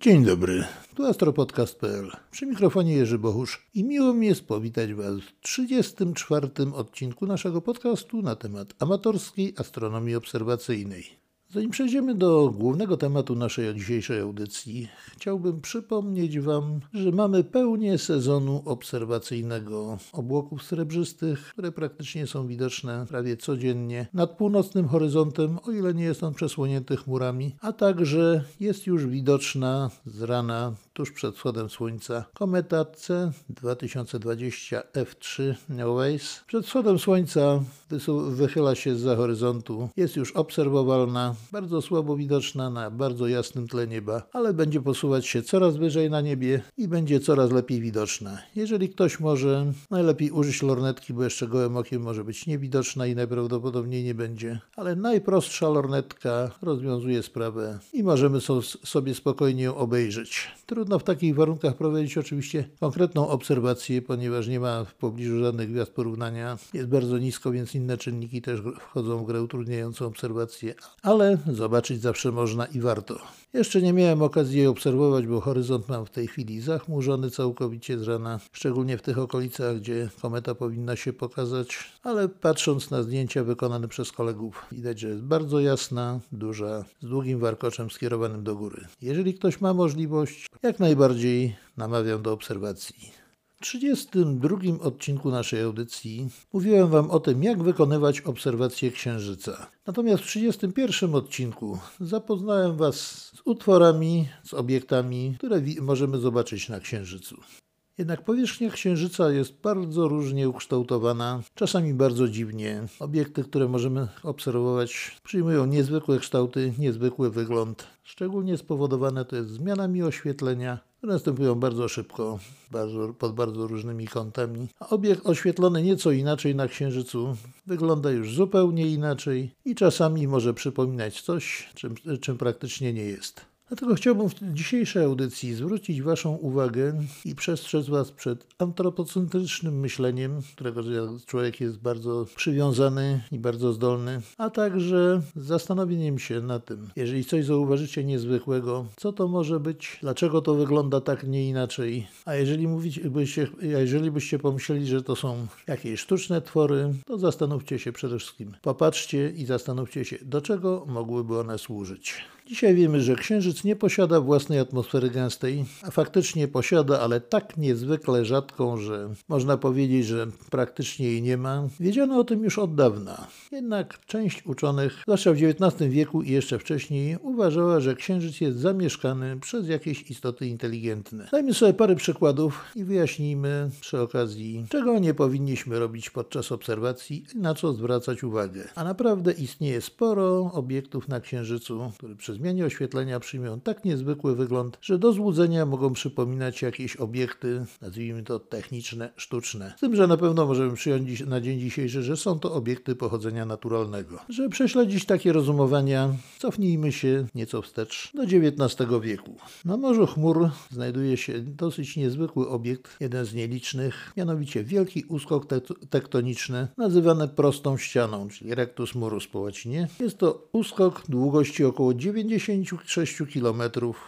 Dzień dobry, tu astropodcast.pl. Przy mikrofonie Jerzy Bohusz i miło mi jest powitać Was w 34. odcinku naszego podcastu na temat amatorskiej astronomii obserwacyjnej. Zanim przejdziemy do głównego tematu naszej dzisiejszej audycji, chciałbym przypomnieć Wam, że mamy pełnię sezonu obserwacyjnego obłoków srebrzystych, które praktycznie są widoczne prawie codziennie nad północnym horyzontem, o ile nie jest on przesłonięty chmurami, a także jest już widoczna z rana tuż przed wschodem słońca kometa C 2020 F3 Neowise. Przed wschodem słońca wychyla się za horyzontu, jest już obserwowalna bardzo słabo widoczna na bardzo jasnym tle nieba, ale będzie posuwać się coraz wyżej na niebie i będzie coraz lepiej widoczna. Jeżeli ktoś może, najlepiej użyć lornetki, bo jeszcze gołym okiem może być niewidoczna i najprawdopodobniej nie będzie, ale najprostsza lornetka rozwiązuje sprawę i możemy sobie spokojnie ją obejrzeć. Trudno w takich warunkach prowadzić oczywiście konkretną obserwację, ponieważ nie ma w pobliżu żadnych gwiazd porównania. Jest bardzo nisko, więc inne czynniki też wchodzą w grę utrudniającą obserwację, ale zobaczyć zawsze można i warto. Jeszcze nie miałem okazji jej obserwować, bo horyzont mam w tej chwili zachmurzony całkowicie z rana, szczególnie w tych okolicach, gdzie kometa powinna się pokazać, ale patrząc na zdjęcia wykonane przez kolegów, widać, że jest bardzo jasna, duża, z długim warkoczem skierowanym do góry. Jeżeli ktoś ma możliwość, jak najbardziej namawiam do obserwacji. W 32 odcinku naszej audycji mówiłem Wam o tym, jak wykonywać obserwacje Księżyca. Natomiast w 31 odcinku zapoznałem Was z utworami, z obiektami, które możemy zobaczyć na Księżycu. Jednak powierzchnia Księżyca jest bardzo różnie ukształtowana, czasami bardzo dziwnie. Obiekty, które możemy obserwować, przyjmują niezwykłe kształty, niezwykły wygląd. Szczególnie spowodowane to jest zmianami oświetlenia, które następują bardzo szybko, bardzo, pod bardzo różnymi kątami. A obiekt oświetlony nieco inaczej na Księżycu wygląda już zupełnie inaczej i czasami może przypominać coś, czym, czym praktycznie nie jest. Dlatego chciałbym w dzisiejszej audycji zwrócić Waszą uwagę i przestrzec Was przed antropocentrycznym myśleniem, którego człowiek jest bardzo przywiązany i bardzo zdolny, a także zastanowieniem się na tym, jeżeli coś zauważycie niezwykłego, co to może być, dlaczego to wygląda tak, nie inaczej. A jeżeli, mówić, byście, jeżeli byście pomyśleli, że to są jakieś sztuczne twory, to zastanówcie się przede wszystkim. Popatrzcie i zastanówcie się, do czego mogłyby one służyć. Dzisiaj wiemy, że Księżyc nie posiada własnej atmosfery gęstej, a faktycznie posiada, ale tak niezwykle rzadką, że można powiedzieć, że praktycznie jej nie ma. Wiedziano o tym już od dawna. Jednak część uczonych, zwłaszcza w XIX wieku i jeszcze wcześniej, uważała, że Księżyc jest zamieszkany przez jakieś istoty inteligentne. Dajmy sobie parę przykładów i wyjaśnijmy przy okazji, czego nie powinniśmy robić podczas obserwacji i na co zwracać uwagę. A naprawdę istnieje sporo obiektów na Księżycu, które przez zmianie oświetlenia przyjmują tak niezwykły wygląd, że do złudzenia mogą przypominać jakieś obiekty, nazwijmy to techniczne, sztuczne. Z tym, że na pewno możemy przyjąć na dzień dzisiejszy, że są to obiekty pochodzenia naturalnego. Żeby prześledzić takie rozumowania, cofnijmy się nieco wstecz do XIX wieku. Na Morzu Chmur znajduje się dosyć niezwykły obiekt, jeden z nielicznych, mianowicie wielki uskok tektoniczny, nazywany prostą ścianą, czyli rectus murus po łacinie. Jest to uskok długości około 9 96 km,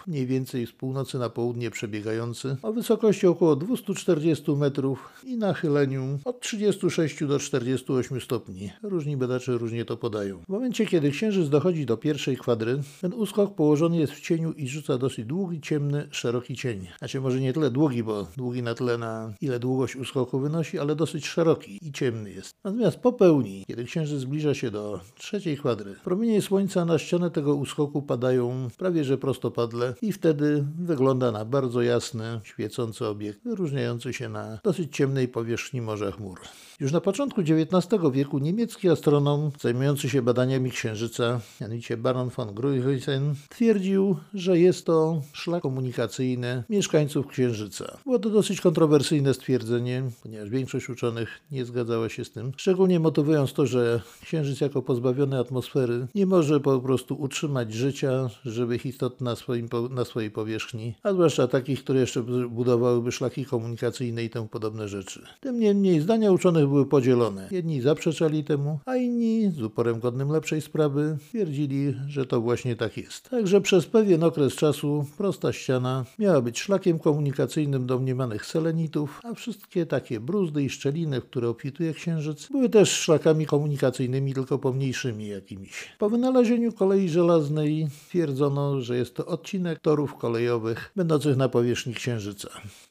mniej więcej z północy na południe przebiegający, o wysokości około 240 metrów i nachyleniu od 36 do 48 stopni. Różni badacze różnie to podają. W momencie, kiedy Księżyc dochodzi do pierwszej kwadry, ten uskok położony jest w cieniu i rzuca dosyć długi, ciemny, szeroki cień. Znaczy może nie tyle długi, bo długi na tyle na ile długość uskoku wynosi, ale dosyć szeroki i ciemny jest. Natomiast po pełni, kiedy Księżyc zbliża się do trzeciej kwadry, promienie Słońca na ścianę tego uskoku padają prawie że prostopadle i wtedy wygląda na bardzo jasny, świecący obiekt, wyróżniający się na dosyć ciemnej powierzchni morza chmur. Już na początku XIX wieku niemiecki astronom zajmujący się badaniami Księżyca, mianowicie Baron von Gruithuisen, twierdził, że jest to szlak komunikacyjny mieszkańców Księżyca. Było to dosyć kontrowersyjne stwierdzenie, ponieważ większość uczonych nie zgadzała się z tym, szczególnie motywując to, że Księżyc jako pozbawiony atmosfery nie może po prostu utrzymać życia żywych istot na, swoim, na swojej powierzchni, a zwłaszcza takich, które jeszcze budowałyby szlaki komunikacyjne i temu podobne rzeczy. Tym niemniej zdania uczonych były podzielone. Jedni zaprzeczali temu, a inni z uporem godnym lepszej sprawy twierdzili, że to właśnie tak jest. Także przez pewien okres czasu prosta ściana miała być szlakiem komunikacyjnym domniemanych selenitów, a wszystkie takie bruzdy i szczeliny, w które obfituje księżyc, były też szlakami komunikacyjnymi, tylko pomniejszymi jakimiś. Po wynalezieniu kolei żelaznej twierdzono, że jest to odcinek torów kolejowych będących na powierzchni księżyca.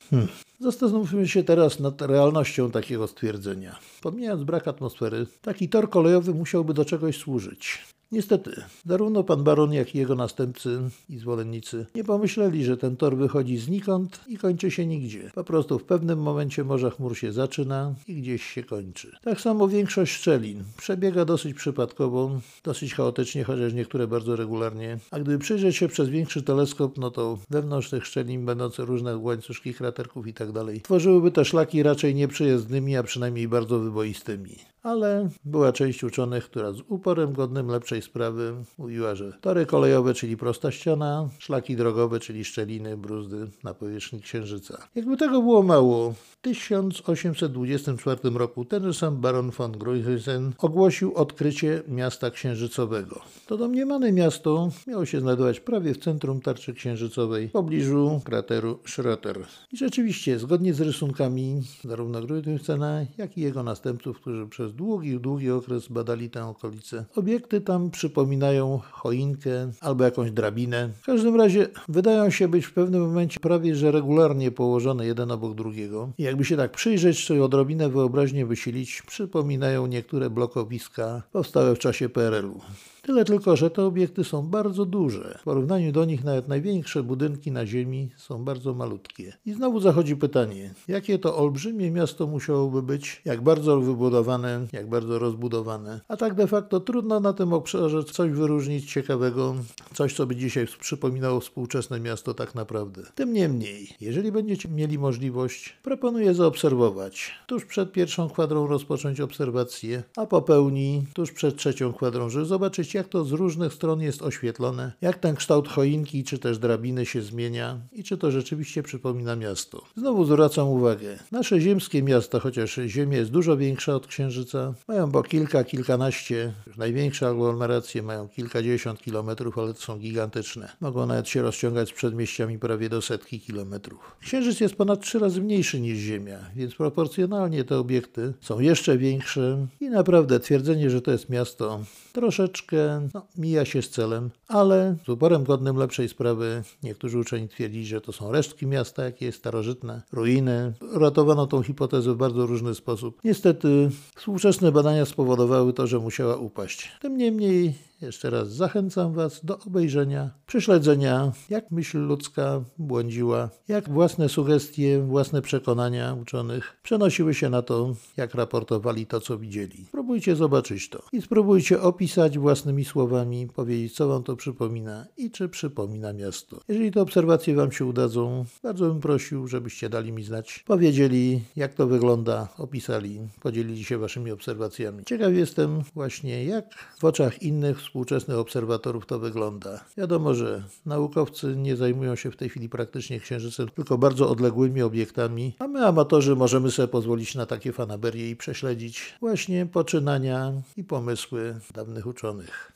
Hmm. Zastanówmy się teraz nad realnością takiego stwierdzenia. Pomijając brak atmosfery, taki tor kolejowy musiałby do czegoś służyć. Niestety, zarówno pan baron, jak i jego następcy i zwolennicy nie pomyśleli, że ten tor wychodzi znikąd i kończy się nigdzie. Po prostu w pewnym momencie Morza Chmur się zaczyna i gdzieś się kończy. Tak samo większość szczelin przebiega dosyć przypadkowo, dosyć chaotycznie, chociaż niektóre bardzo regularnie. A gdyby przyjrzeć się przez większy teleskop, no to wewnątrz tych szczelin będące różne łańcuszki kraterków i tak dalej, tworzyłyby te szlaki raczej nieprzyjezdnymi, a przynajmniej bardzo wyboistymi ale była część uczonych, która z uporem godnym lepszej sprawy mówiła, że tory kolejowe, czyli prosta ściana, szlaki drogowe, czyli szczeliny, bruzdy na powierzchni Księżyca. Jakby tego było mało, w 1824 roku ten sam baron von Gruijsen ogłosił odkrycie miasta księżycowego. To domniemane miasto miało się znajdować prawie w centrum tarczy księżycowej, w pobliżu krateru Schröter. I rzeczywiście, zgodnie z rysunkami zarówno Gruijsena, jak i jego następców, którzy przez długi, długi okres badali tę okolicę. Obiekty tam przypominają choinkę albo jakąś drabinę. W każdym razie wydają się być w pewnym momencie prawie że regularnie położone jeden obok drugiego. I jakby się tak przyjrzeć, czy odrobinę wyobraźnię wysilić, przypominają niektóre blokowiska powstałe w czasie PRL-u. Tyle tylko, że te obiekty są bardzo duże. W porównaniu do nich nawet największe budynki na Ziemi są bardzo malutkie. I znowu zachodzi pytanie, jakie to olbrzymie miasto musiałoby być, jak bardzo wybudowane, jak bardzo rozbudowane. A tak de facto trudno na tym obszarze coś wyróżnić ciekawego, coś co by dzisiaj przypominało współczesne miasto tak naprawdę. Tym niemniej, jeżeli będziecie mieli możliwość, proponuję zaobserwować. Tuż przed pierwszą kwadrą rozpocząć obserwację, a po pełni tuż przed trzecią kwadrą, żeby zobaczyć jak to z różnych stron jest oświetlone, jak ten kształt choinki czy też drabiny się zmienia i czy to rzeczywiście przypomina miasto. Znowu zwracam uwagę, nasze ziemskie miasta, chociaż Ziemia jest dużo większa od Księżyca, mają po kilka, kilkanaście, największe aglomeracje mają kilkadziesiąt kilometrów, ale to są gigantyczne. Mogą nawet się rozciągać z przedmieściami prawie do setki kilometrów. Księżyc jest ponad trzy razy mniejszy niż Ziemia, więc proporcjonalnie te obiekty są jeszcze większe i naprawdę twierdzenie, że to jest miasto troszeczkę no, mija się z celem, ale z uporem godnym lepszej sprawy niektórzy uczeni twierdzili, że to są resztki miasta, jakieś starożytne, ruiny. Ratowano tą hipotezę w bardzo różny sposób. Niestety współczesne badania spowodowały to, że musiała upaść. Tym niemniej jeszcze raz zachęcam Was do obejrzenia, prześledzenia, jak myśl ludzka błądziła, jak własne sugestie, własne przekonania uczonych przenosiły się na to, jak raportowali to, co widzieli. Spróbujcie zobaczyć to i spróbujcie opisać własnymi słowami, powiedzieć, co Wam to przypomina i czy przypomina miasto. Jeżeli te obserwacje Wam się udadzą, bardzo bym prosił, żebyście dali mi znać, powiedzieli, jak to wygląda, opisali, podzielili się Waszymi obserwacjami. Ciekaw jestem właśnie, jak w oczach innych współczesnych obserwatorów to wygląda. Wiadomo, że naukowcy nie zajmują się w tej chwili praktycznie księżycem, tylko bardzo odległymi obiektami, a my amatorzy możemy sobie pozwolić na takie fanaberie i prześledzić właśnie poczynania i pomysły dawnych uczonych.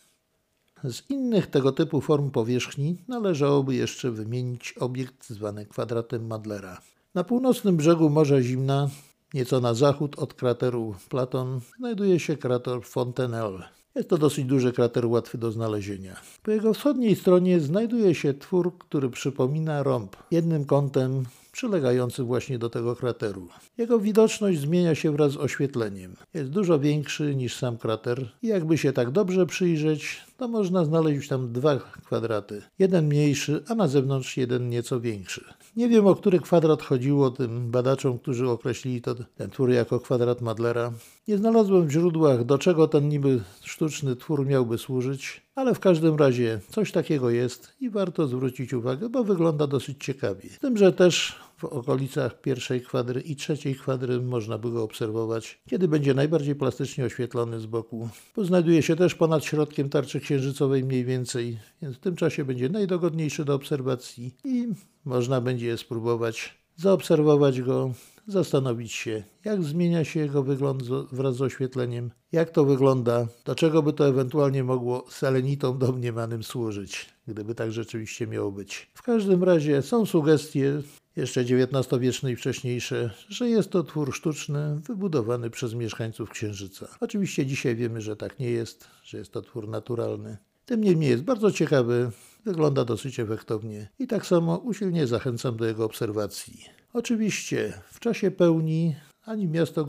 Z innych tego typu form powierzchni należałoby jeszcze wymienić obiekt zwany kwadratem Madlera. Na północnym brzegu Morza Zimna, nieco na zachód od krateru Platon, znajduje się krater Fontenelle. Jest to dosyć duży krater, łatwy do znalezienia. Po jego wschodniej stronie znajduje się twór, który przypomina rąb, jednym kątem przylegający właśnie do tego krateru. Jego widoczność zmienia się wraz z oświetleniem. Jest dużo większy niż sam krater i jakby się tak dobrze przyjrzeć, to można znaleźć tam dwa kwadraty. Jeden mniejszy, a na zewnątrz jeden nieco większy. Nie wiem, o który kwadrat chodziło tym badaczom, którzy określili to, ten twór jako kwadrat Madlera. Nie znalazłem w źródłach, do czego ten niby sztuczny twór miałby służyć, ale w każdym razie coś takiego jest i warto zwrócić uwagę, bo wygląda dosyć ciekawie. Z tym, że też w okolicach pierwszej kwadry i trzeciej kwadry można by go obserwować, kiedy będzie najbardziej plastycznie oświetlony z boku. Bo znajduje się też ponad środkiem tarczy księżycowej mniej więcej, więc w tym czasie będzie najdogodniejszy do obserwacji i można będzie spróbować zaobserwować go zastanowić się, jak zmienia się jego wygląd wraz z oświetleniem, jak to wygląda, do czego by to ewentualnie mogło selenitom domniemanym służyć, gdyby tak rzeczywiście miało być. W każdym razie są sugestie, jeszcze XIX-wieczne i wcześniejsze, że jest to twór sztuczny wybudowany przez mieszkańców Księżyca. Oczywiście dzisiaj wiemy, że tak nie jest, że jest to twór naturalny. Tym niemniej jest bardzo ciekawy, wygląda dosyć efektownie i tak samo usilnie zachęcam do jego obserwacji. Oczywiście w czasie pełni ani miasto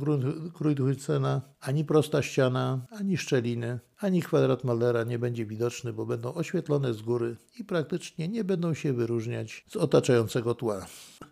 Grudhycena, ani prosta ściana, ani szczeliny, ani kwadrat Mallera nie będzie widoczny, bo będą oświetlone z góry i praktycznie nie będą się wyróżniać z otaczającego tła.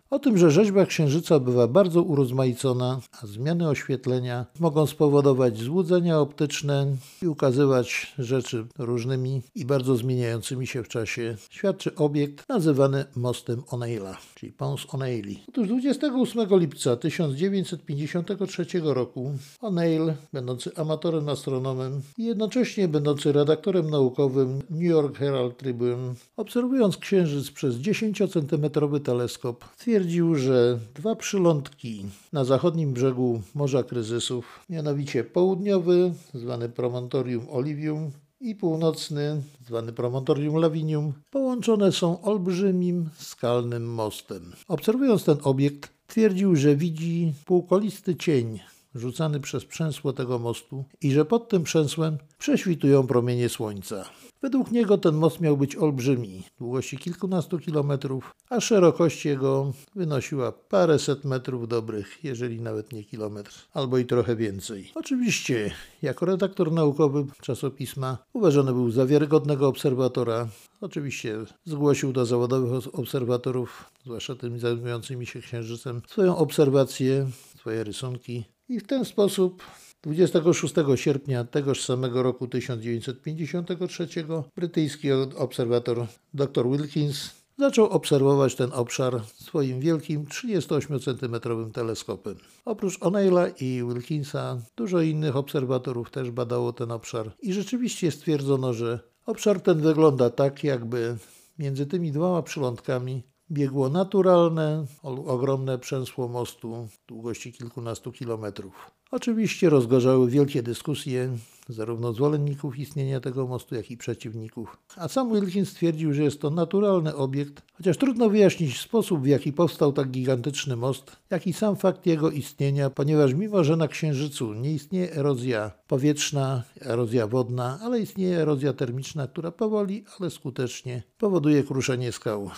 O tym, że rzeźba księżyca bywa bardzo urozmaicona, a zmiany oświetlenia mogą spowodować złudzenia optyczne i ukazywać rzeczy różnymi i bardzo zmieniającymi się w czasie, świadczy obiekt nazywany mostem O'Neilla, czyli Pons O'Neilly. Otóż 28 lipca 1953 roku O'Neill, będący amatorem astronomem i jednocześnie będący redaktorem naukowym New York Herald Tribune, obserwując księżyc przez 10-centymetrowy teleskop, stwierdził, że dwa przylądki na zachodnim brzegu Morza Kryzysów, mianowicie południowy, zwany Promontorium Olivium, i północny, zwany Promontorium Lavinium, połączone są olbrzymim skalnym mostem. Obserwując ten obiekt, twierdził, że widzi półkolisty cień rzucany przez przęsło tego mostu i że pod tym przęsłem prześwitują promienie słońca. Według niego ten most miał być olbrzymi, długości kilkunastu kilometrów, a szerokość jego wynosiła paręset metrów dobrych, jeżeli nawet nie kilometr, albo i trochę więcej. Oczywiście, jako redaktor naukowy czasopisma uważany był za wiarygodnego obserwatora. Oczywiście zgłosił do zawodowych obserwatorów, zwłaszcza tymi zajmującymi się księżycem, swoją obserwację, swoje rysunki i w ten sposób 26 sierpnia tegoż samego roku 1953 brytyjski obserwator dr Wilkins zaczął obserwować ten obszar swoim wielkim 38-centymetrowym teleskopem. Oprócz O'Neilla i Wilkinsa dużo innych obserwatorów też badało ten obszar i rzeczywiście stwierdzono, że obszar ten wygląda tak, jakby między tymi dwoma przylądkami biegło naturalne, ogromne przęsło mostu długości kilkunastu kilometrów. Oczywiście rozgorzały wielkie dyskusje zarówno zwolenników istnienia tego mostu, jak i przeciwników. A sam Wilkins stwierdził, że jest to naturalny obiekt, chociaż trudno wyjaśnić sposób, w jaki powstał tak gigantyczny most, jak i sam fakt jego istnienia, ponieważ mimo, że na Księżycu nie istnieje erozja powietrzna, erozja wodna, ale istnieje erozja termiczna, która powoli, ale skutecznie powoduje kruszenie skał.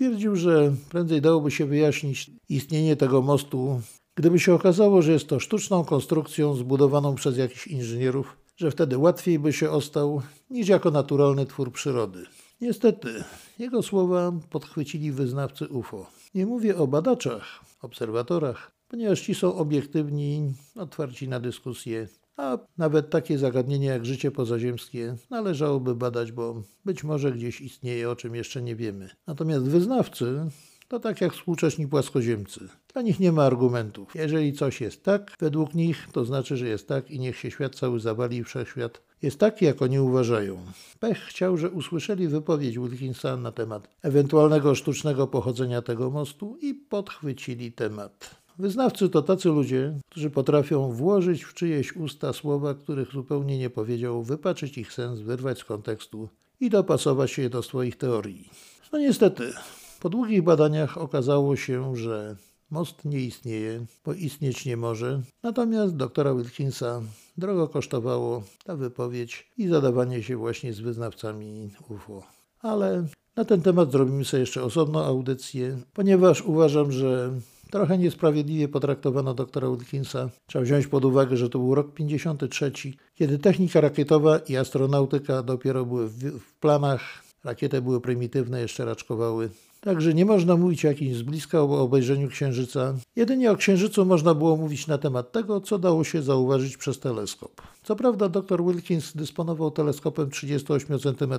Stwierdził, że prędzej dałoby się wyjaśnić istnienie tego mostu, gdyby się okazało, że jest to sztuczną konstrukcją zbudowaną przez jakichś inżynierów, że wtedy łatwiej by się ostał niż jako naturalny twór przyrody. Niestety, jego słowa podchwycili wyznawcy UFO. Nie mówię o badaczach, obserwatorach, ponieważ ci są obiektywni, otwarci na dyskusję, a nawet takie zagadnienie jak życie pozaziemskie należałoby badać, bo być może gdzieś istnieje, o czym jeszcze nie wiemy. Natomiast wyznawcy to tak jak współcześni płaskoziemcy. Dla nich nie ma argumentów. Jeżeli coś jest tak, według nich, to znaczy, że jest tak i niech się świat cały zawali i wszechświat jest taki, jak oni uważają. Pech chciał, że usłyszeli wypowiedź Wilkinsa na temat ewentualnego sztucznego pochodzenia tego mostu i podchwycili temat. Wyznawcy to tacy ludzie, którzy potrafią włożyć w czyjeś usta słowa, których zupełnie nie powiedział, wypaczyć ich sens, wyrwać z kontekstu i dopasować je do swoich teorii. No niestety, po długich badaniach okazało się, że most nie istnieje, bo istnieć nie może. Natomiast doktora Wilkinsa drogo kosztowało ta wypowiedź i zadawanie się właśnie z wyznawcami UFO. Ale na ten temat zrobimy sobie jeszcze osobną audycję, ponieważ uważam, że Trochę niesprawiedliwie potraktowano doktora Wilkinsa. Trzeba wziąć pod uwagę, że to był rok 53, kiedy technika rakietowa i astronautyka dopiero były w, w planach. Rakiety były prymitywne, jeszcze raczkowały. Także nie można mówić o jakimś z bliska o obejrzeniu Księżyca. Jedynie o Księżycu można było mówić na temat tego, co dało się zauważyć przez teleskop. Co prawda dr Wilkins dysponował teleskopem 38 cm.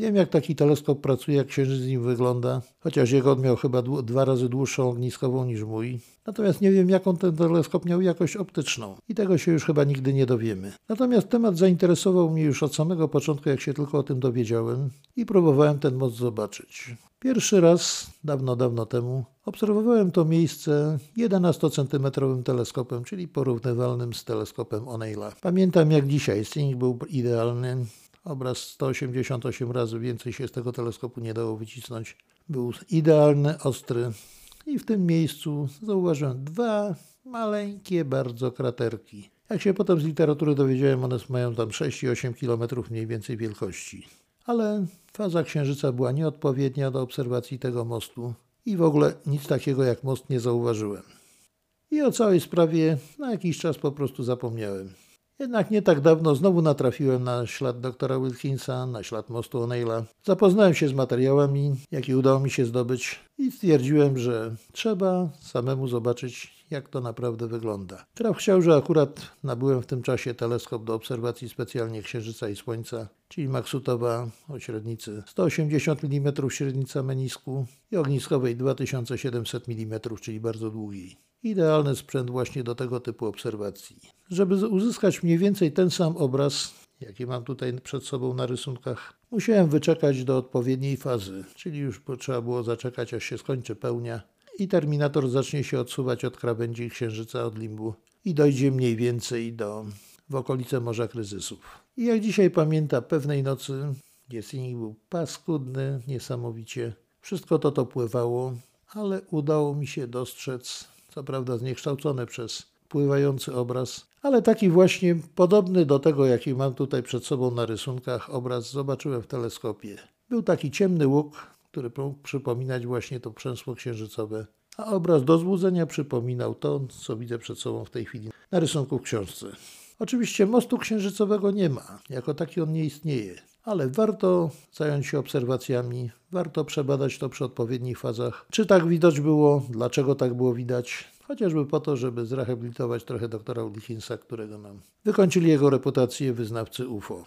Wiem jak taki teleskop pracuje, jak Księżyc z nim wygląda, chociaż jego miał chyba dwa razy dłuższą ogniskową niż mój. Natomiast nie wiem jaką ten teleskop miał jakość optyczną i tego się już chyba nigdy nie dowiemy. Natomiast temat zainteresował mnie już od samego początku, jak się tylko o tym dowiedziałem i próbowałem ten most zobaczyć. Pierwszy raz, dawno, dawno temu, obserwowałem to miejsce 11-centymetrowym teleskopem, czyli porównywalnym z teleskopem O'Neilla. Pamiętam jak dzisiaj, Sting był idealny, obraz 188 razy więcej się z tego teleskopu nie dało wycisnąć. Był idealny, ostry i w tym miejscu zauważyłem dwa maleńkie bardzo kraterki. Jak się potem z literatury dowiedziałem, one mają tam 6 i 8 km mniej więcej wielkości. Ale faza księżyca była nieodpowiednia do obserwacji tego mostu i w ogóle nic takiego jak most nie zauważyłem. I o całej sprawie na jakiś czas po prostu zapomniałem. Jednak nie tak dawno znowu natrafiłem na ślad doktora Wilkinsa, na ślad mostu O'Neilla. Zapoznałem się z materiałami, jakie udało mi się zdobyć i stwierdziłem, że trzeba samemu zobaczyć, jak to naprawdę wygląda. Traf chciał, że akurat nabyłem w tym czasie teleskop do obserwacji specjalnie Księżyca i Słońca, czyli Maksutowa o średnicy 180 mm średnica menisku i ogniskowej 2700 mm, czyli bardzo długiej. Idealny sprzęt właśnie do tego typu obserwacji. Żeby uzyskać mniej więcej ten sam obraz, jaki mam tutaj przed sobą na rysunkach, musiałem wyczekać do odpowiedniej fazy, czyli już trzeba było zaczekać, aż się skończy pełnia i terminator zacznie się odsuwać od krawędzi księżyca, od limbu i dojdzie mniej więcej do w okolice Morza Kryzysów. I jak dzisiaj pamięta pewnej nocy, silnik był paskudny, niesamowicie, wszystko to to pływało, ale udało mi się dostrzec, co prawda zniekształcone przez pływający obraz, ale taki właśnie podobny do tego, jaki mam tutaj przed sobą na rysunkach, obraz zobaczyłem w teleskopie. Był taki ciemny łuk, który mógł przypominać właśnie to przęsło księżycowe, a obraz do złudzenia przypominał to, co widzę przed sobą w tej chwili na rysunku w książce. Oczywiście mostu księżycowego nie ma, jako taki on nie istnieje, ale warto zająć się obserwacjami, warto przebadać to przy odpowiednich fazach. Czy tak widać było, dlaczego tak było widać, chociażby po to, żeby zrehabilitować trochę doktora Wilkinsa, którego nam wykończyli jego reputację wyznawcy UFO.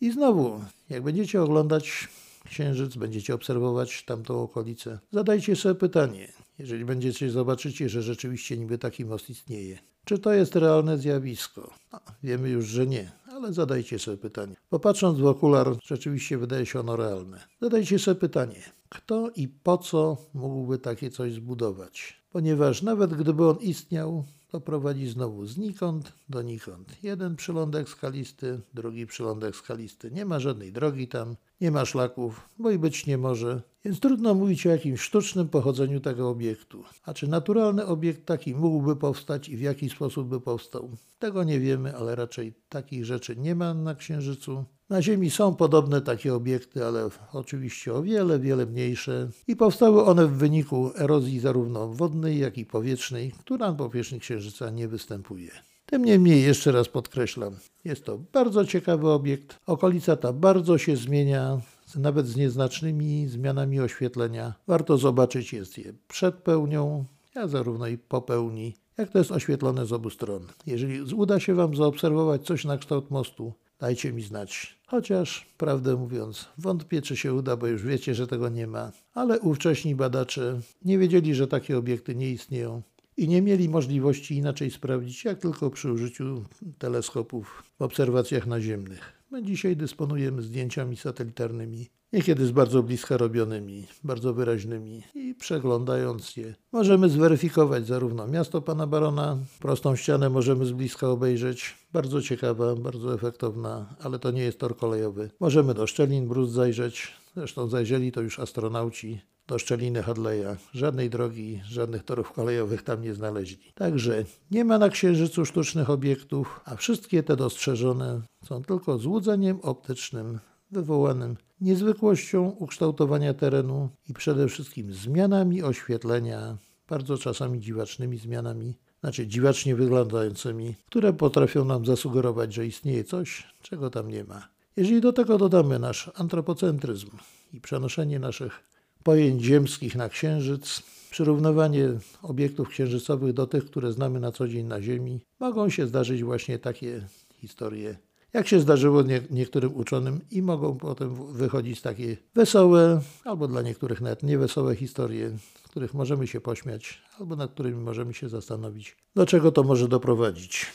I znowu, jak będziecie oglądać Księżyc, będziecie obserwować tamtą okolicę, zadajcie sobie pytanie, jeżeli będziecie zobaczycie, że rzeczywiście niby taki most istnieje. Czy to jest realne zjawisko? No, wiemy już, że nie, ale zadajcie sobie pytanie. Popatrząc w okular, rzeczywiście wydaje się ono realne. Zadajcie sobie pytanie, kto i po co mógłby takie coś zbudować? Ponieważ nawet gdyby on istniał, to prowadzi znowu znikąd do nikąd. Jeden przylądek skalisty, drugi przylądek skalisty. Nie ma żadnej drogi tam, nie ma szlaków, bo i być nie może, więc trudno mówić o jakimś sztucznym pochodzeniu tego obiektu. A czy naturalny obiekt taki mógłby powstać i w jaki sposób by powstał? Tego nie wiemy, ale raczej takich rzeczy nie ma na Księżycu. Na Ziemi są podobne takie obiekty, ale oczywiście o wiele, wiele mniejsze i powstały one w wyniku erozji zarówno wodnej, jak i powietrznej, która na powierzchni Księżyca nie występuje. Tym niemniej, jeszcze raz podkreślam, jest to bardzo ciekawy obiekt. Okolica ta bardzo się zmienia, nawet z nieznacznymi zmianami oświetlenia. Warto zobaczyć jest je przed pełnią, a zarówno i po pełni, jak to jest oświetlone z obu stron. Jeżeli uda się Wam zaobserwować coś na kształt mostu, dajcie mi znać. Chociaż, prawdę mówiąc, wątpię, czy się uda, bo już wiecie, że tego nie ma. Ale ówcześni badacze nie wiedzieli, że takie obiekty nie istnieją i nie mieli możliwości inaczej sprawdzić, jak tylko przy użyciu teleskopów w obserwacjach naziemnych. My dzisiaj dysponujemy zdjęciami satelitarnymi, niekiedy z bardzo bliska robionymi, bardzo wyraźnymi i przeglądając je możemy zweryfikować zarówno miasto pana barona, prostą ścianę możemy z bliska obejrzeć, bardzo ciekawa, bardzo efektowna, ale to nie jest tor kolejowy. Możemy do szczelin brud zajrzeć, zresztą zajrzeli to już astronauci, do szczeliny Hadleya. Żadnej drogi, żadnych torów kolejowych tam nie znaleźli. Także nie ma na Księżycu sztucznych obiektów, a wszystkie te dostrzeżone są tylko złudzeniem optycznym wywołanym niezwykłością ukształtowania terenu i przede wszystkim zmianami oświetlenia, bardzo czasami dziwacznymi zmianami, znaczy dziwacznie wyglądającymi, które potrafią nam zasugerować, że istnieje coś, czego tam nie ma. Jeżeli do tego dodamy nasz antropocentryzm i przenoszenie naszych pojęć ziemskich na Księżyc, przyrównywanie obiektów księżycowych do tych, które znamy na co dzień na Ziemi, mogą się zdarzyć właśnie takie historie, jak się zdarzyło nie, niektórym uczonym i mogą potem wychodzić takie wesołe, albo dla niektórych nawet niewesołe historie, których możemy się pośmiać, albo nad którymi możemy się zastanowić, do czego to może doprowadzić.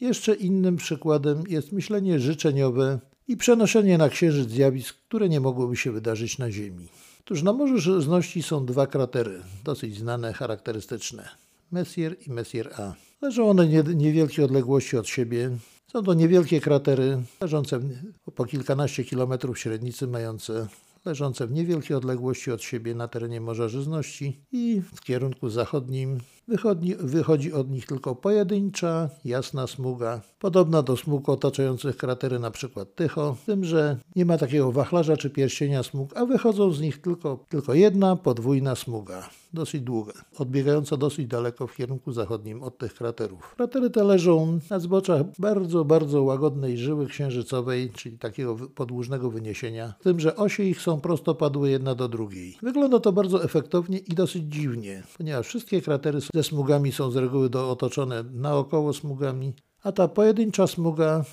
Jeszcze innym przykładem jest myślenie życzeniowe i przenoszenie na Księżyc zjawisk, które nie mogłyby się wydarzyć na Ziemi. Otóż na Morzu Żyzności są dwa kratery, dosyć znane, charakterystyczne. Messier i Messier A. Leżą one nie, niewielkie odległości od siebie. Są to niewielkie kratery, leżące w, po kilkanaście kilometrów średnicy, mające leżące w niewielkiej odległości od siebie na terenie Morza Żyzności i w kierunku zachodnim wychodzi, wychodzi od nich tylko pojedyncza, jasna smuga, podobna do smug otaczających kratery np. Tycho, tym, że nie ma takiego wachlarza czy pierścienia smug, a wychodzą z nich tylko, tylko jedna podwójna smuga dosyć długa, odbiegająca dosyć daleko w kierunku zachodnim od tych kraterów. Kratery te leżą na zboczach bardzo, bardzo łagodnej żyły księżycowej, czyli takiego podłużnego wyniesienia, tym, że osie ich są prostopadłe jedna do drugiej. Wygląda to bardzo efektownie i dosyć dziwnie, ponieważ wszystkie kratery ze smugami są z reguły do, otoczone naokoło smugami, a ta pojedyncza smuga,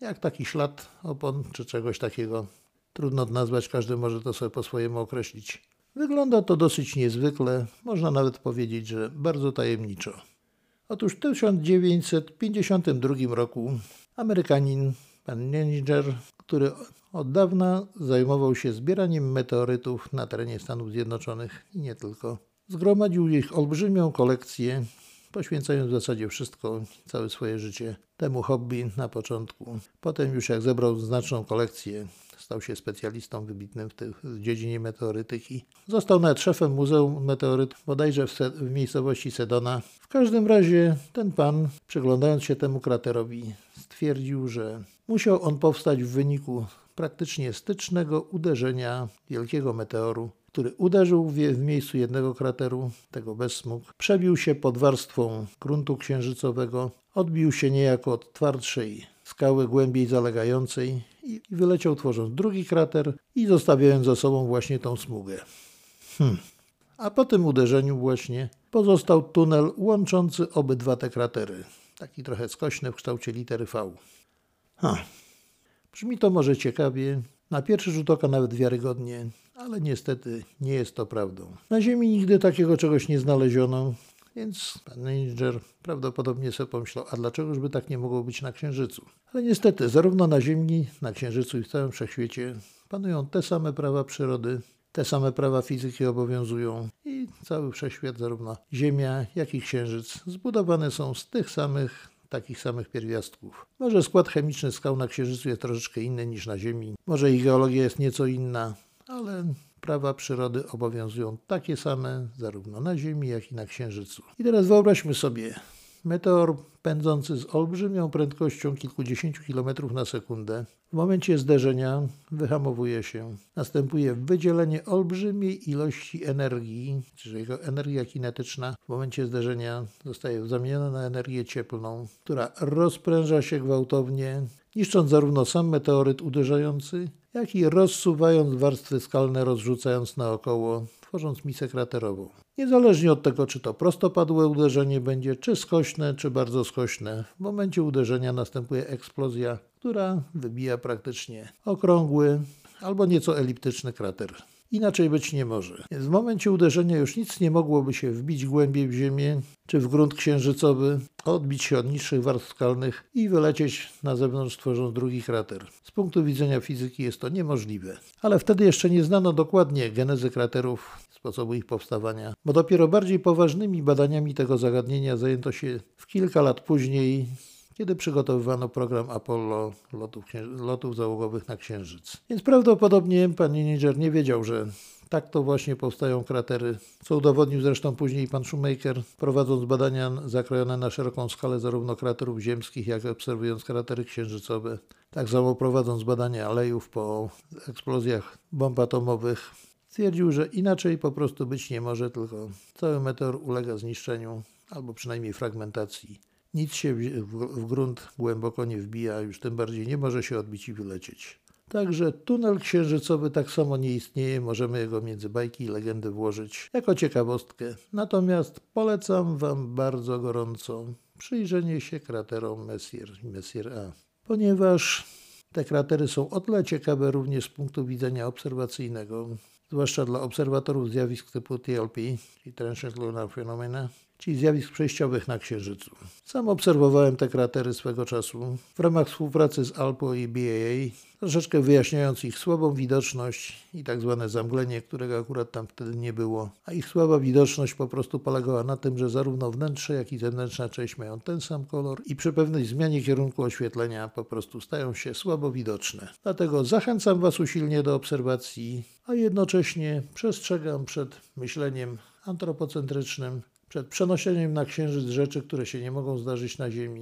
jak taki ślad opon czy czegoś takiego, trudno nazwać, każdy może to sobie po swojemu określić. Wygląda to dosyć niezwykle, można nawet powiedzieć, że bardzo tajemniczo. Otóż w 1952 roku Amerykanin, pan Nenninger, który od dawna zajmował się zbieraniem meteorytów na terenie Stanów Zjednoczonych i nie tylko, zgromadził ich olbrzymią kolekcję, poświęcając w zasadzie wszystko, całe swoje życie temu hobby na początku. Potem już jak zebrał znaczną kolekcję Stał się specjalistą wybitnym w, tej, w dziedzinie meteorytyki. Został nawet szefem Muzeum Meteorytów, bodajże w, w miejscowości Sedona. W każdym razie ten pan, przyglądając się temu kraterowi, stwierdził, że musiał on powstać w wyniku praktycznie stycznego uderzenia wielkiego meteoru, który uderzył w, w miejscu jednego krateru, tego bez smug, przebił się pod warstwą gruntu księżycowego, odbił się niejako od twardszej skały głębiej zalegającej i wyleciał tworząc drugi krater i zostawiając za sobą właśnie tą smugę. Hmm. A po tym uderzeniu właśnie pozostał tunel łączący obydwa te kratery. Taki trochę skośny w kształcie litery V. Ha. Brzmi to może ciekawie, na pierwszy rzut oka nawet wiarygodnie, ale niestety nie jest to prawdą. Na Ziemi nigdy takiego czegoś nie znaleziono, więc pan Ranger prawdopodobnie sobie pomyślał, a dlaczegoż by tak nie mogło być na Księżycu? Ale niestety, zarówno na Ziemi, na Księżycu i w całym wszechświecie panują te same prawa przyrody, te same prawa fizyki obowiązują i cały wszechświat, zarówno Ziemia, jak i Księżyc, zbudowane są z tych samych takich samych pierwiastków. Może skład chemiczny skał na Księżycu jest troszeczkę inny niż na Ziemi, może ich geologia jest nieco inna, ale prawa przyrody obowiązują takie same zarówno na Ziemi, jak i na Księżycu. I teraz wyobraźmy sobie meteor pędzący z olbrzymią prędkością kilkudziesięciu kilometrów na sekundę. W momencie zderzenia wyhamowuje się. Następuje wydzielenie olbrzymiej ilości energii, czyli jego energia kinetyczna w momencie zderzenia zostaje zamieniona na energię cieplną, która rozpręża się gwałtownie, niszcząc zarówno sam meteoryt uderzający, jak i rozsuwając warstwy skalne, rozrzucając naokoło, tworząc misę kraterową. Niezależnie od tego, czy to prostopadłe uderzenie będzie, czy skośne, czy bardzo skośne, w momencie uderzenia następuje eksplozja, która wybija praktycznie okrągły albo nieco eliptyczny krater. Inaczej być nie może. W momencie uderzenia już nic nie mogłoby się wbić głębiej w ziemię czy w grunt księżycowy, odbić się od niższych warstw skalnych i wylecieć na zewnątrz, tworząc drugi krater. Z punktu widzenia fizyki jest to niemożliwe. Ale wtedy jeszcze nie znano dokładnie genezy kraterów, sposobu ich powstawania, bo dopiero bardziej poważnymi badaniami tego zagadnienia zajęto się w kilka lat później kiedy przygotowywano program Apollo lotów, lotów załogowych na Księżyc. Więc prawdopodobnie pan Niger nie wiedział, że tak to właśnie powstają kratery, co udowodnił zresztą później pan Shoemaker, prowadząc badania zakrojone na szeroką skalę zarówno kraterów ziemskich, jak i obserwując kratery księżycowe. Tak samo prowadząc badania alejów po eksplozjach bomb atomowych, stwierdził, że inaczej po prostu być nie może, tylko cały meteor ulega zniszczeniu albo przynajmniej fragmentacji. Nic się w, grunt głęboko nie wbija, już tym bardziej nie może się odbić i wylecieć. Także tunel księżycowy tak samo nie istnieje, możemy jego między bajki i legendy włożyć jako ciekawostkę. Natomiast polecam Wam bardzo gorąco przyjrzenie się kraterom Messier i Messier A, ponieważ te kratery są o tyle ciekawe również z punktu widzenia obserwacyjnego, zwłaszcza dla obserwatorów zjawisk typu TLP, czyli Transient Lunar Phenomena, czyli zjawisk przejściowych na Księżycu. Sam obserwowałem te kratery swego czasu w ramach współpracy z Alpo i BAA, troszeczkę wyjaśniając ich słabą widoczność i tak zwane zamglenie, którego akurat tam wtedy nie było. A ich słaba widoczność po prostu polegała na tym, że zarówno wnętrze, jak i zewnętrzna część mają ten sam kolor i przy pewnej zmianie kierunku oświetlenia po prostu stają się słabo widoczne. Dlatego zachęcam Was usilnie do obserwacji, a jednocześnie przestrzegam przed myśleniem antropocentrycznym, przed przenoszeniem na Księżyc rzeczy, które się nie mogą zdarzyć na Ziemi,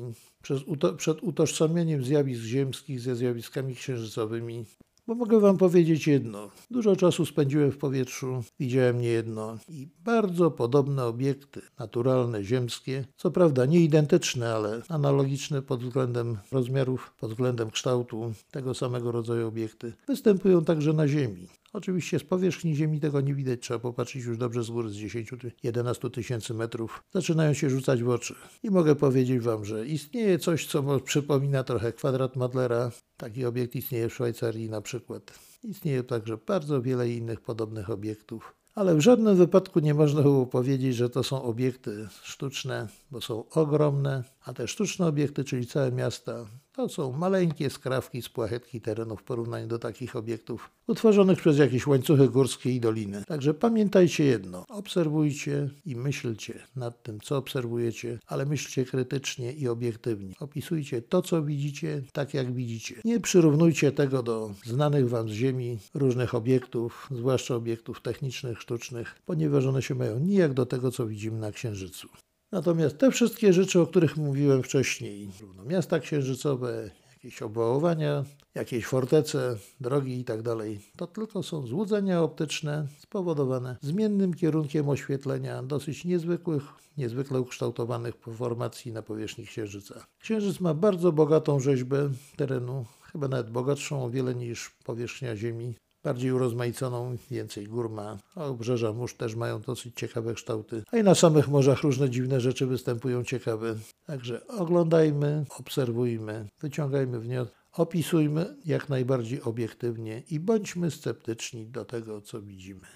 uto przed utożsamieniem zjawisk ziemskich ze zjawiskami księżycowymi. Bo mogę Wam powiedzieć jedno. Dużo czasu spędziłem w powietrzu, widziałem niejedno i bardzo podobne obiekty naturalne, ziemskie, co prawda nie identyczne, ale analogiczne pod względem rozmiarów, pod względem kształtu tego samego rodzaju obiekty, występują także na Ziemi. Oczywiście z powierzchni Ziemi tego nie widać, trzeba popatrzeć już dobrze z góry, z 10-11 tysięcy metrów. Zaczynają się rzucać w oczy. I mogę powiedzieć Wam, że istnieje coś, co przypomina trochę kwadrat Madlera. Taki obiekt istnieje w Szwajcarii na przykład. Istnieje także bardzo wiele innych podobnych obiektów. Ale w żadnym wypadku nie można było powiedzieć, że to są obiekty sztuczne, bo są ogromne, a te sztuczne obiekty, czyli całe miasta, to są maleńkie skrawki z płachetki terenu w porównaniu do takich obiektów utworzonych przez jakieś łańcuchy górskie i doliny. Także pamiętajcie jedno: obserwujcie i myślcie nad tym, co obserwujecie, ale myślcie krytycznie i obiektywnie. Opisujcie to, co widzicie, tak jak widzicie. Nie przyrównujcie tego do znanych wam z Ziemi różnych obiektów, zwłaszcza obiektów technicznych, sztucznych, ponieważ one się mają nijak do tego, co widzimy na Księżycu. Natomiast te wszystkie rzeczy, o których mówiłem wcześniej, miasta księżycowe, jakieś obwałowania, jakieś fortece, drogi itd. Tak to tylko są złudzenia optyczne spowodowane zmiennym kierunkiem oświetlenia dosyć niezwykłych, niezwykle ukształtowanych formacji na powierzchni Księżyca. Księżyc ma bardzo bogatą rzeźbę terenu, chyba nawet bogatszą o wiele niż powierzchnia Ziemi bardziej urozmaiconą, więcej gór ma, a obrzeża mórz też mają dosyć ciekawe kształty, a i na samych morzach różne dziwne rzeczy występują ciekawe. Także oglądajmy, obserwujmy, wyciągajmy wnioski, opisujmy jak najbardziej obiektywnie i bądźmy sceptyczni do tego, co widzimy.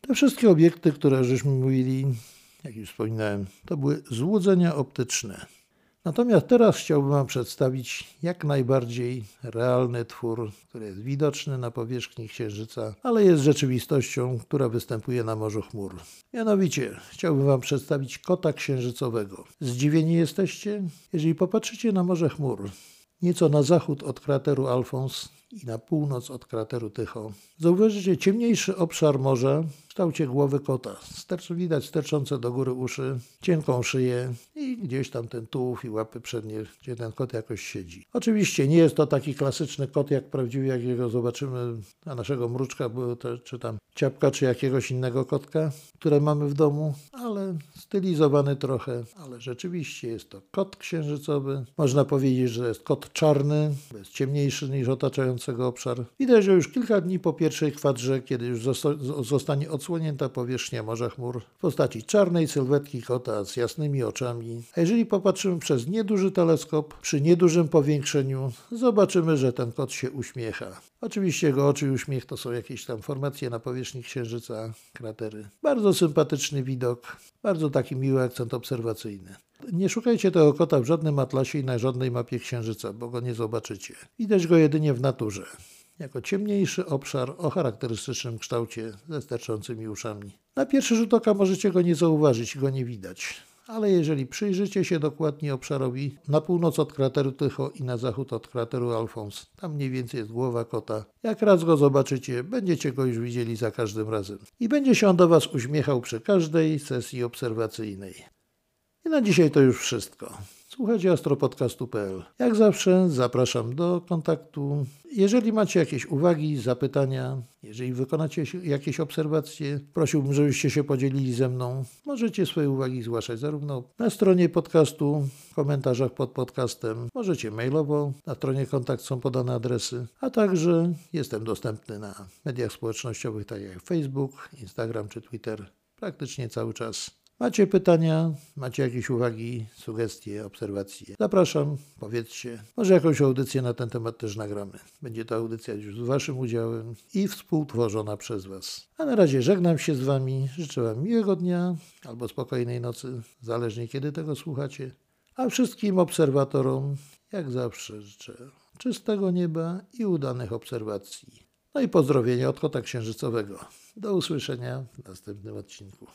Te wszystkie obiekty, które żeśmy mówili, jak już wspominałem, to były złudzenia optyczne. Natomiast teraz chciałbym Wam przedstawić jak najbardziej realny twór, który jest widoczny na powierzchni Księżyca, ale jest rzeczywistością, która występuje na Morzu Chmur. Mianowicie chciałbym Wam przedstawić kota księżycowego. Zdziwieni jesteście? Jeżeli popatrzycie na Morze Chmur, nieco na zachód od krateru Alfons i na północ od krateru Tycho, zauważycie ciemniejszy obszar morza w kształcie głowy kota. Stercz, widać sterczące do góry uszy, cienką szyję i gdzieś tam ten tułów i łapy przednie, gdzie ten kot jakoś siedzi. Oczywiście nie jest to taki klasyczny kot jak prawdziwy, jakiego zobaczymy na naszego mruczka, czy tam ciapka, czy jakiegoś innego kotka, które mamy w domu, ale stylizowany trochę, ale rzeczywiście jest to kot księżycowy. Można powiedzieć, że jest kot czarny, jest ciemniejszy niż otaczającego obszar. Widać, że już kilka dni po pierwszej kwadrze, kiedy już zostanie odsłonięta powierzchnia Morza Chmur w postaci czarnej sylwetki kota z jasnymi oczami. A jeżeli popatrzymy przez nieduży teleskop, przy niedużym powiększeniu, zobaczymy, że ten kot się uśmiecha. Oczywiście jego oczy i uśmiech to są jakieś tam formacje na powierzchni Księżyca, kratery. Bardzo sympatyczny widok, bardzo taki miły akcent obserwacyjny. Nie szukajcie tego kota w żadnym atlasie i na żadnej mapie Księżyca, bo go nie zobaczycie. Widać go jedynie w naturze jako ciemniejszy obszar o charakterystycznym kształcie ze sterczącymi uszami. Na pierwszy rzut oka możecie go nie zauważyć go nie widać, ale jeżeli przyjrzycie się dokładnie obszarowi na północ od krateru Tycho i na zachód od krateru Alfons, tam mniej więcej jest głowa kota, jak raz go zobaczycie, będziecie go już widzieli za każdym razem. I będzie się on do Was uśmiechał przy każdej sesji obserwacyjnej. I na dzisiaj to już wszystko. Słuchajcie astropodcastu.pl. Jak zawsze zapraszam do kontaktu. Jeżeli macie jakieś uwagi, zapytania, jeżeli wykonacie jakieś obserwacje, prosiłbym, żebyście się podzielili ze mną. Możecie swoje uwagi zgłaszać zarówno na stronie podcastu, w komentarzach pod podcastem, możecie mailowo, na stronie kontakt są podane adresy, a także jestem dostępny na mediach społecznościowych, tak jak Facebook, Instagram czy Twitter, praktycznie cały czas. Macie pytania, macie jakieś uwagi, sugestie, obserwacje? Zapraszam, powiedzcie. Może jakąś audycję na ten temat też nagramy. Będzie to audycja już z Waszym udziałem i współtworzona przez Was. A na razie żegnam się z Wami, życzę Wam miłego dnia albo spokojnej nocy, zależnie kiedy tego słuchacie. A wszystkim obserwatorom, jak zawsze, życzę czystego nieba i udanych obserwacji. No i pozdrowienia od kota księżycowego. Do usłyszenia w następnym odcinku.